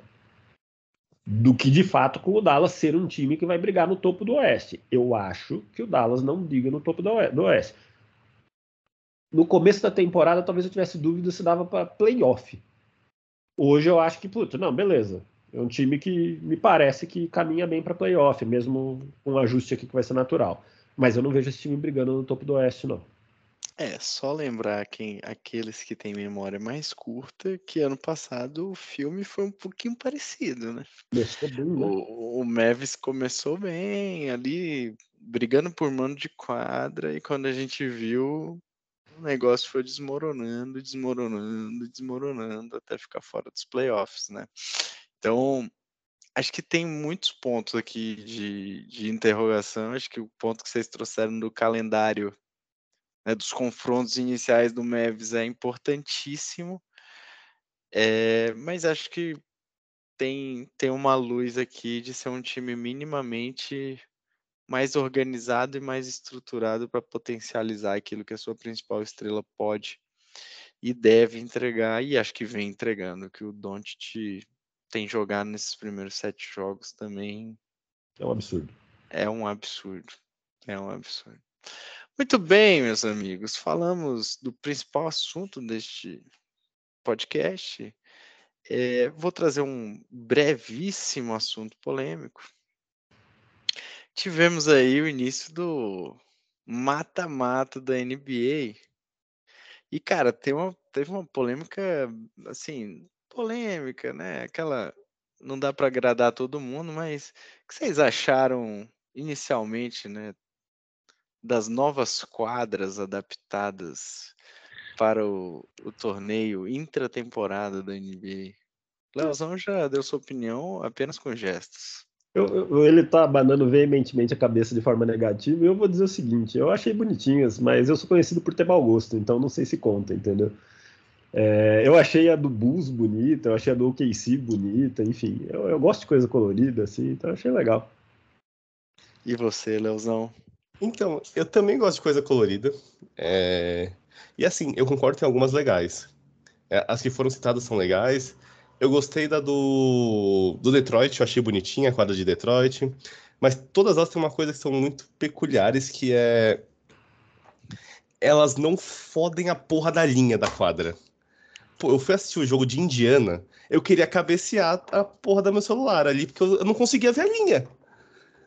do que de fato com o Dallas ser um time que vai brigar no topo do Oeste. Eu acho que o Dallas não briga no topo do Oeste. No começo da temporada, talvez eu tivesse dúvida se dava para playoff. Hoje eu acho que, puta, não, beleza. É um time que me parece que caminha bem para playoff, mesmo com um ajuste aqui que vai ser natural. Mas eu não vejo esse time brigando no topo do Oeste, não. É, só lembrar quem, aqueles que têm memória mais curta, que ano passado o filme foi um pouquinho parecido, né? Começou bem, né? O, o Mavis começou bem, ali brigando por mano de quadra, e quando a gente viu, o negócio foi desmoronando, desmoronando, desmoronando, até ficar fora dos playoffs, né? Então, acho que tem muitos pontos aqui de, de interrogação. Acho que o ponto que vocês trouxeram do calendário né, dos confrontos iniciais do Mavis é importantíssimo. É, mas acho que tem, tem uma luz aqui de ser um time minimamente mais organizado e mais estruturado para potencializar aquilo que a sua principal estrela pode e deve entregar, e acho que vem entregando, que o Doncic tem jogado nesses primeiros sete jogos também. É um absurdo. É um absurdo. É um absurdo. Muito bem, meus amigos, falamos do principal assunto deste podcast. É, vou trazer um brevíssimo assunto polêmico. Tivemos aí o início do mata-mata da NBA. E, cara, tem uma, teve uma polêmica, assim, polêmica, né? Aquela. Não dá para agradar todo mundo, mas o que vocês acharam inicialmente, né? Das novas quadras adaptadas para o, o torneio intratemporada da NBA? Leozão já deu sua opinião apenas com gestos. Eu, eu, ele tá abanando veementemente a cabeça de forma negativa, e eu vou dizer o seguinte: eu achei bonitinhas, mas eu sou conhecido por ter mau gosto, então não sei se conta, entendeu? É, eu achei a do Bulls bonita, eu achei a do OKC bonita, enfim, eu, eu gosto de coisa colorida, assim, então achei legal. E você, Leozão? Então, eu também gosto de coisa colorida. É... E assim, eu concordo que tem algumas legais. É, as que foram citadas são legais. Eu gostei da do, do Detroit, eu achei bonitinha a quadra de Detroit. Mas todas elas têm uma coisa que são muito peculiares, que é. Elas não fodem a porra da linha da quadra. Pô, eu fui assistir o jogo de Indiana, eu queria cabecear a porra do meu celular ali, porque eu, eu não conseguia ver a linha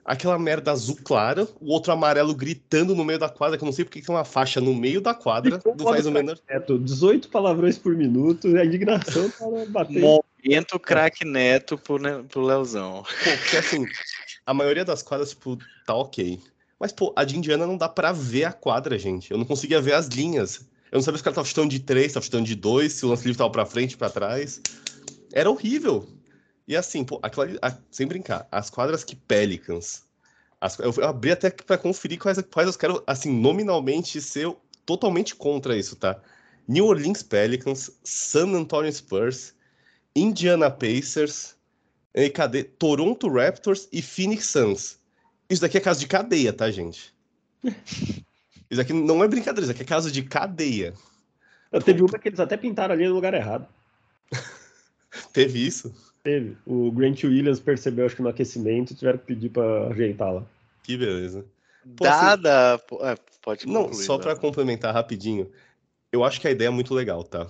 aquela merda azul clara, o outro amarelo gritando no meio da quadra, que eu não sei porque tem uma faixa no meio da quadra, não faz o menor. Neto, 18 palavrões por minuto, a indignação para bater. Momento craque neto pro, pro Leozão. Pô, porque assim, a maioria das quadras, tipo, tá ok. Mas, pô, a de Indiana não dá pra ver a quadra, gente. Eu não conseguia ver as linhas. Eu não sabia se o cara tava chutando de três, tava chutando de dois, se o lance livre tava pra frente, pra trás. Era horrível. E assim, pô, aquela, a, sem brincar, as quadras que Pelicans. As, eu, eu abri até para conferir quais, quais eu quero, assim, nominalmente ser totalmente contra isso, tá? New Orleans Pelicans, San Antonio Spurs, Indiana Pacers, e cadê? Toronto Raptors e Phoenix Suns. Isso daqui é caso de cadeia, tá, gente? Isso aqui não é brincadeira, isso aqui é caso de cadeia. Eu teve uma que eles até pintaram ali no lugar errado. Teve isso? Teve. O Grant Williams percebeu, acho que no aquecimento, tiveram que pedir para ajeitá-la. Que beleza. Pô, Dada. Assim, é, pode concluir, Não, só para complementar rapidinho. Eu acho que a ideia é muito legal, tá?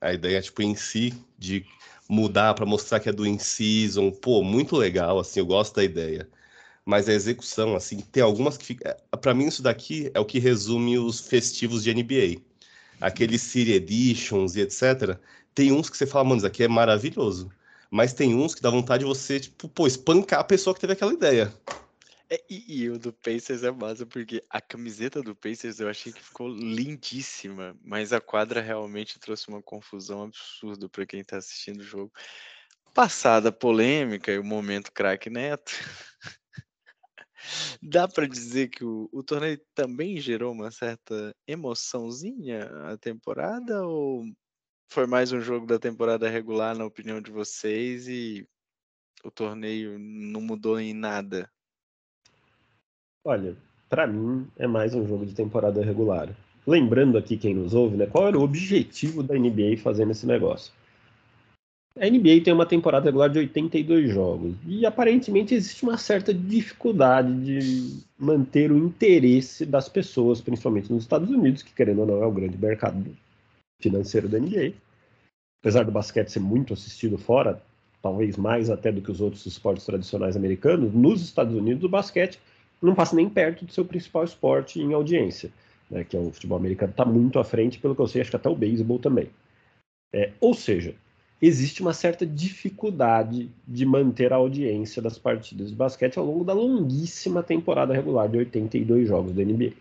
A ideia, tipo, em si, de mudar para mostrar que é do in-season, pô, muito legal, assim, eu gosto da ideia. Mas a execução, assim, tem algumas que fica. Para mim, isso daqui é o que resume os festivos de NBA. Aqueles City Editions e etc. Tem uns que você fala, mano, isso aqui é maravilhoso mas tem uns que dá vontade de você, tipo, pô, espancar a pessoa que teve aquela ideia. É, e, e, o do Pacers é massa, porque a camiseta do Pacers eu achei que ficou lindíssima, mas a quadra realmente trouxe uma confusão absurda para quem tá assistindo o jogo. Passada a polêmica e o momento craque neto, dá para dizer que o, o torneio também gerou uma certa emoçãozinha a temporada ou foi mais um jogo da temporada regular, na opinião de vocês, e o torneio não mudou em nada? Olha, para mim é mais um jogo de temporada regular. Lembrando aqui quem nos ouve, né, qual era o objetivo da NBA fazendo esse negócio? A NBA tem uma temporada regular de 82 jogos e aparentemente existe uma certa dificuldade de manter o interesse das pessoas, principalmente nos Estados Unidos, que querendo ou não é o grande mercado financeiro da NBA. Apesar do basquete ser muito assistido fora, talvez mais até do que os outros esportes tradicionais americanos, nos Estados Unidos o basquete não passa nem perto do seu principal esporte em audiência, né, que é o futebol americano, está muito à frente, pelo que eu sei, acho que até o beisebol também. É, ou seja, existe uma certa dificuldade de manter a audiência das partidas de basquete ao longo da longuíssima temporada regular de 82 jogos da NBA.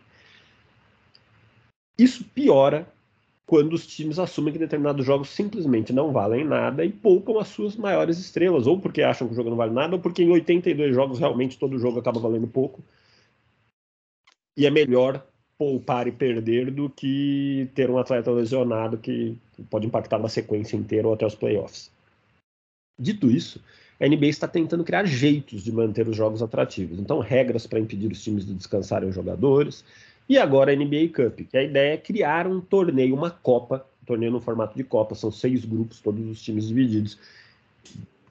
Isso piora quando os times assumem que determinados jogos simplesmente não valem nada e poupam as suas maiores estrelas, ou porque acham que o jogo não vale nada, ou porque em 82 jogos realmente todo jogo acaba valendo pouco. E é melhor poupar e perder do que ter um atleta lesionado que pode impactar na sequência inteira ou até os playoffs. Dito isso, a NBA está tentando criar jeitos de manter os jogos atrativos. Então, regras para impedir os times de descansarem os jogadores. E agora a NBA Cup, que a ideia é criar um torneio, uma Copa, um torneio no formato de Copa, são seis grupos, todos os times divididos,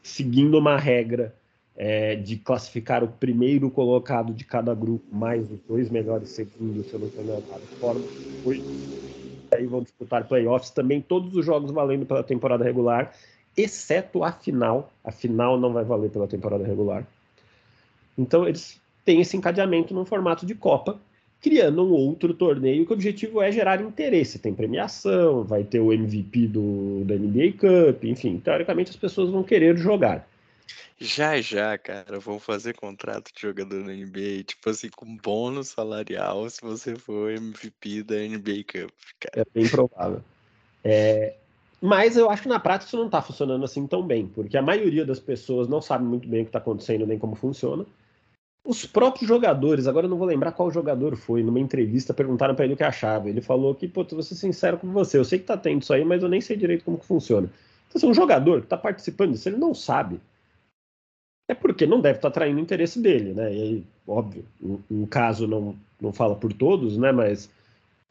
seguindo uma regra é, de classificar o primeiro colocado de cada grupo, mais os dois melhores segundos, se eu não estou forma. Aí vão disputar playoffs também, todos os jogos valendo pela temporada regular exceto a final. A final não vai valer pela temporada regular. Então eles têm esse encadeamento no formato de Copa, criando um outro torneio que o objetivo é gerar interesse. Tem premiação, vai ter o MVP do, da NBA Cup, enfim, teoricamente as pessoas vão querer jogar. Já já, cara, vão fazer contrato de jogador na NBA, tipo assim, com bônus salarial se você for MVP da NBA Cup, cara. É bem provável. É, mas eu acho que na prática isso não está funcionando assim tão bem, porque a maioria das pessoas não sabe muito bem o que está acontecendo nem como funciona. Os próprios jogadores, agora eu não vou lembrar qual jogador foi, numa entrevista perguntaram para ele o que achava. Ele falou que, pô, vou ser sincero com você, eu sei que tá tendo isso aí, mas eu nem sei direito como que funciona. Então, se assim, um jogador que está participando disso, ele não sabe. É porque não deve estar tá atraindo o interesse dele, né? E aí, óbvio, um, caso não, não fala por todos, né? Mas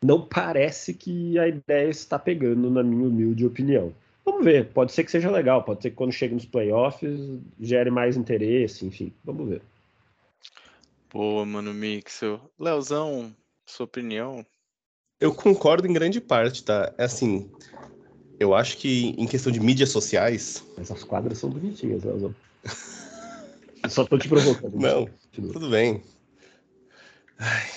não parece que a ideia está pegando, na minha humilde opinião. Vamos ver, pode ser que seja legal, pode ser que quando chegue nos playoffs gere mais interesse, enfim, vamos ver. Boa, mano, Mixel. Leozão, sua opinião? Eu concordo em grande parte, tá? É assim, eu acho que em questão de mídias sociais. Essas quadras são bonitinhas, Leozão. Só tô te provocando. Não, tudo bem. Ai.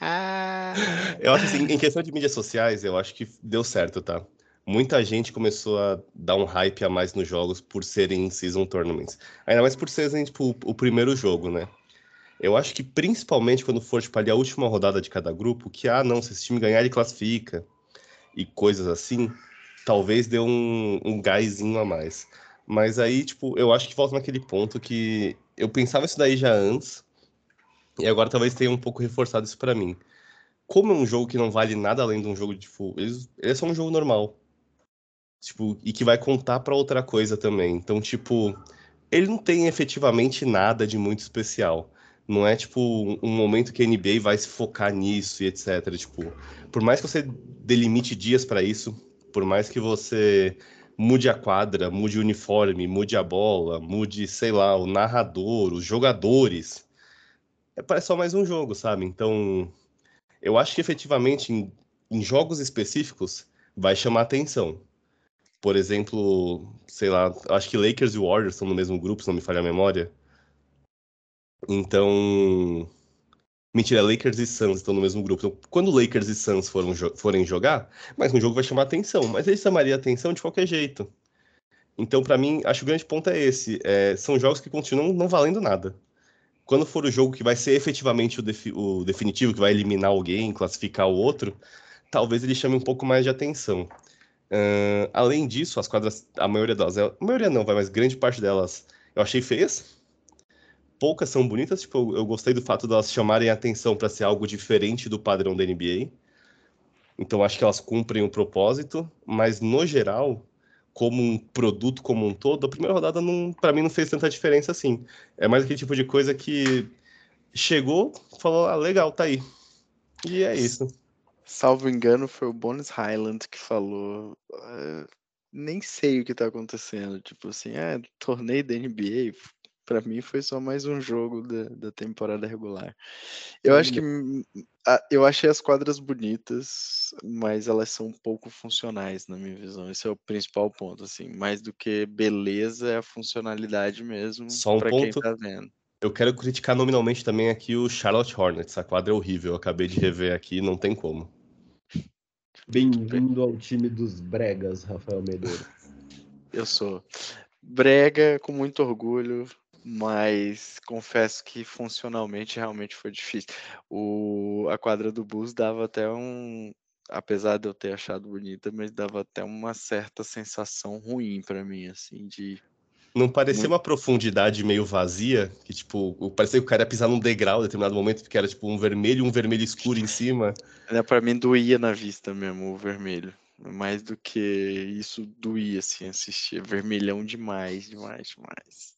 eu acho assim, em questão de mídias sociais, eu acho que deu certo, tá? Muita gente começou a dar um hype a mais nos jogos por serem season tournaments. Ainda mais por serem, tipo, o primeiro jogo, né? Eu acho que principalmente quando for, tipo, ali a última rodada de cada grupo, que, ah, não, se esse time ganhar, ele classifica, e coisas assim, talvez dê um, um gásinho a mais. Mas aí, tipo, eu acho que volta naquele ponto que eu pensava isso daí já antes, e agora talvez tenha um pouco reforçado isso para mim. Como é um jogo que não vale nada além de um jogo de ele, ele é só um jogo normal. Tipo, e que vai contar para outra coisa também. Então, tipo, ele não tem efetivamente nada de muito especial. Não é tipo um momento que a NBA vai se focar nisso e etc. Tipo, por mais que você delimite dias para isso, por mais que você mude a quadra, mude o uniforme, mude a bola, mude, sei lá, o narrador, os jogadores, é, parece só mais um jogo, sabe? Então, eu acho que efetivamente em, em jogos específicos vai chamar atenção. Por exemplo, sei lá, acho que Lakers e Warriors estão no mesmo grupo, se não me falha a memória. Então, Mentira, Lakers e Suns estão no mesmo grupo. Então, quando Lakers e Suns foram, forem jogar, mais um jogo vai chamar atenção. Mas ele chamaria atenção de qualquer jeito. Então, para mim, acho que o grande ponto é esse. É, são jogos que continuam não valendo nada quando for o jogo que vai ser efetivamente o, defi o, definitivo, que vai eliminar alguém, classificar o outro, talvez ele chame um pouco mais de atenção. Uh, além disso, as quadras, a maioria delas, a maioria não, vai, mas grande parte delas eu achei feias. Poucas são bonitas, tipo, eu, gostei do fato delas chamarem a atenção para ser algo diferente do padrão da NBA. Então acho que elas cumprem o propósito, mas no geral, como um produto como um todo, a primeira rodada para mim não fez tanta diferença assim. É mais aquele tipo de coisa que chegou, falou, ah, legal, tá aí. E é isso. Salvo engano, foi o Bonus Highland que falou. Uh, nem sei o que tá acontecendo. Tipo assim, é, torneio da NBA, para mim foi só mais um jogo da, da temporada regular. Eu acho que eu achei as quadras bonitas, mas elas são um pouco funcionais na minha visão. Esse é o principal ponto, assim. Mais do que beleza, é a funcionalidade mesmo. Só um ponto. Tá eu quero criticar nominalmente também aqui o Charlotte Hornets. A quadra é horrível. Eu acabei de rever aqui, não tem como. Bem-vindo ao time dos bregas, Rafael Medeiros. Eu sou brega com muito orgulho mas confesso que funcionalmente realmente foi difícil. O, a quadra do Bulls dava até um, apesar de eu ter achado bonita, mas dava até uma certa sensação ruim para mim, assim, de não parecia uma profundidade meio vazia, que tipo, parecia que o cara ia pisar num degrau em determinado momento, porque era tipo um vermelho e um vermelho escuro em cima. É, para mim doía na vista mesmo o vermelho. Mais do que isso doía, assim, assistir. Vermelhão demais, demais, demais.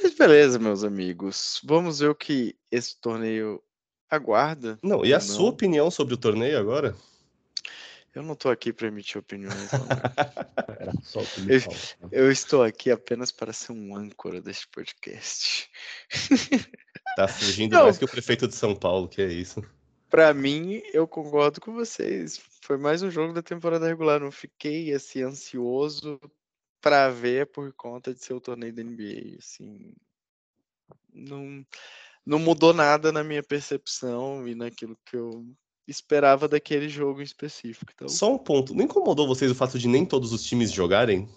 Mas beleza, meus amigos. Vamos ver o que esse torneio aguarda. Não, e a não. sua opinião sobre o torneio agora? Eu não estou aqui para emitir opiniões. eu, eu, estou aqui apenas para ser um âncora deste podcast. Tá fugindo não. mais que o prefeito de São Paulo, que é isso. Para mim, eu concordo com vocês. Foi mais um jogo da temporada regular. Não fiquei assim ansioso para ver por conta de ser o torneio da NBA. Assim, não, não mudou nada na minha percepção e naquilo que eu esperava daquele jogo em específico. Então... Só um ponto. Não incomodou vocês o fato de nem todos os times jogarem?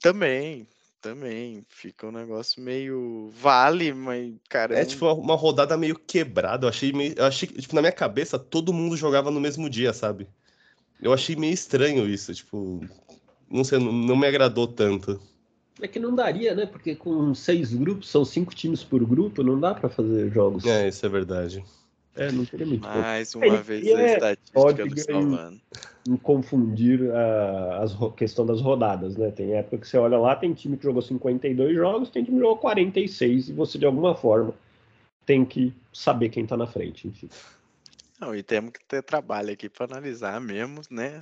Também, também. Fica um negócio meio vale, mas, cara. É tipo uma rodada meio quebrada. Eu achei meio. Eu achei tipo, na minha cabeça, todo mundo jogava no mesmo dia, sabe? Eu achei meio estranho isso, tipo. Não sei, não, não me agradou tanto. É que não daria, né? Porque com seis grupos, são cinco times por grupo, não dá para fazer jogos. É, isso é verdade. É, não teria muito. Mais uma é, vez a é estatística do salvando. Em, em confundir a, a questão das rodadas, né? Tem época que você olha lá, tem time que jogou 52 jogos, tem time que jogou 46, e você de alguma forma tem que saber quem tá na frente, enfim. Não, e temos que ter trabalho aqui para analisar mesmo, né?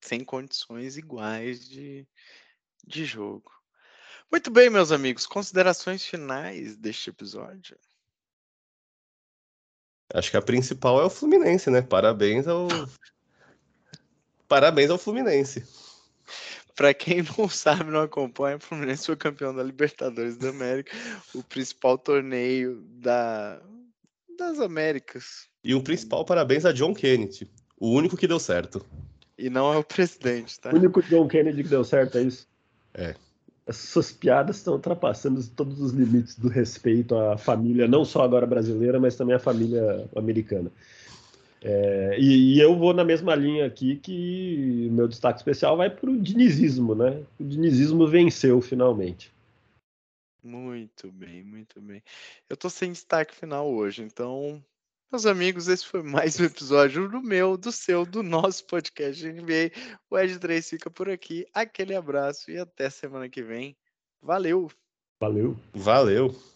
Sem condições iguais de, de jogo. Muito bem, meus amigos, considerações finais deste episódio. Acho que a principal é o Fluminense, né? Parabéns ao. Parabéns ao Fluminense. Para quem não sabe, não acompanha, o Fluminense foi campeão da Libertadores da América, o principal torneio da... das Américas. E o principal parabéns a John Kennedy, o único que deu certo. E não é o presidente, tá? O único John Kennedy que deu certo, é isso? É suas piadas estão ultrapassando todos os limites do respeito à família, não só agora brasileira, mas também à família americana. É, e, e, eu vou na mesma linha aqui que meu destaque especial vai para o dinizismo, né? O dinizismo venceu finalmente. Muito bem, muito bem. Eu tô sem destaque final hoje, então meus amigos, esse foi mais um episódio do meu, do seu, do nosso podcast NBA. O Ed 3 fica por aqui. Aquele abraço e até semana que vem. Valeu! Valeu! Valeu!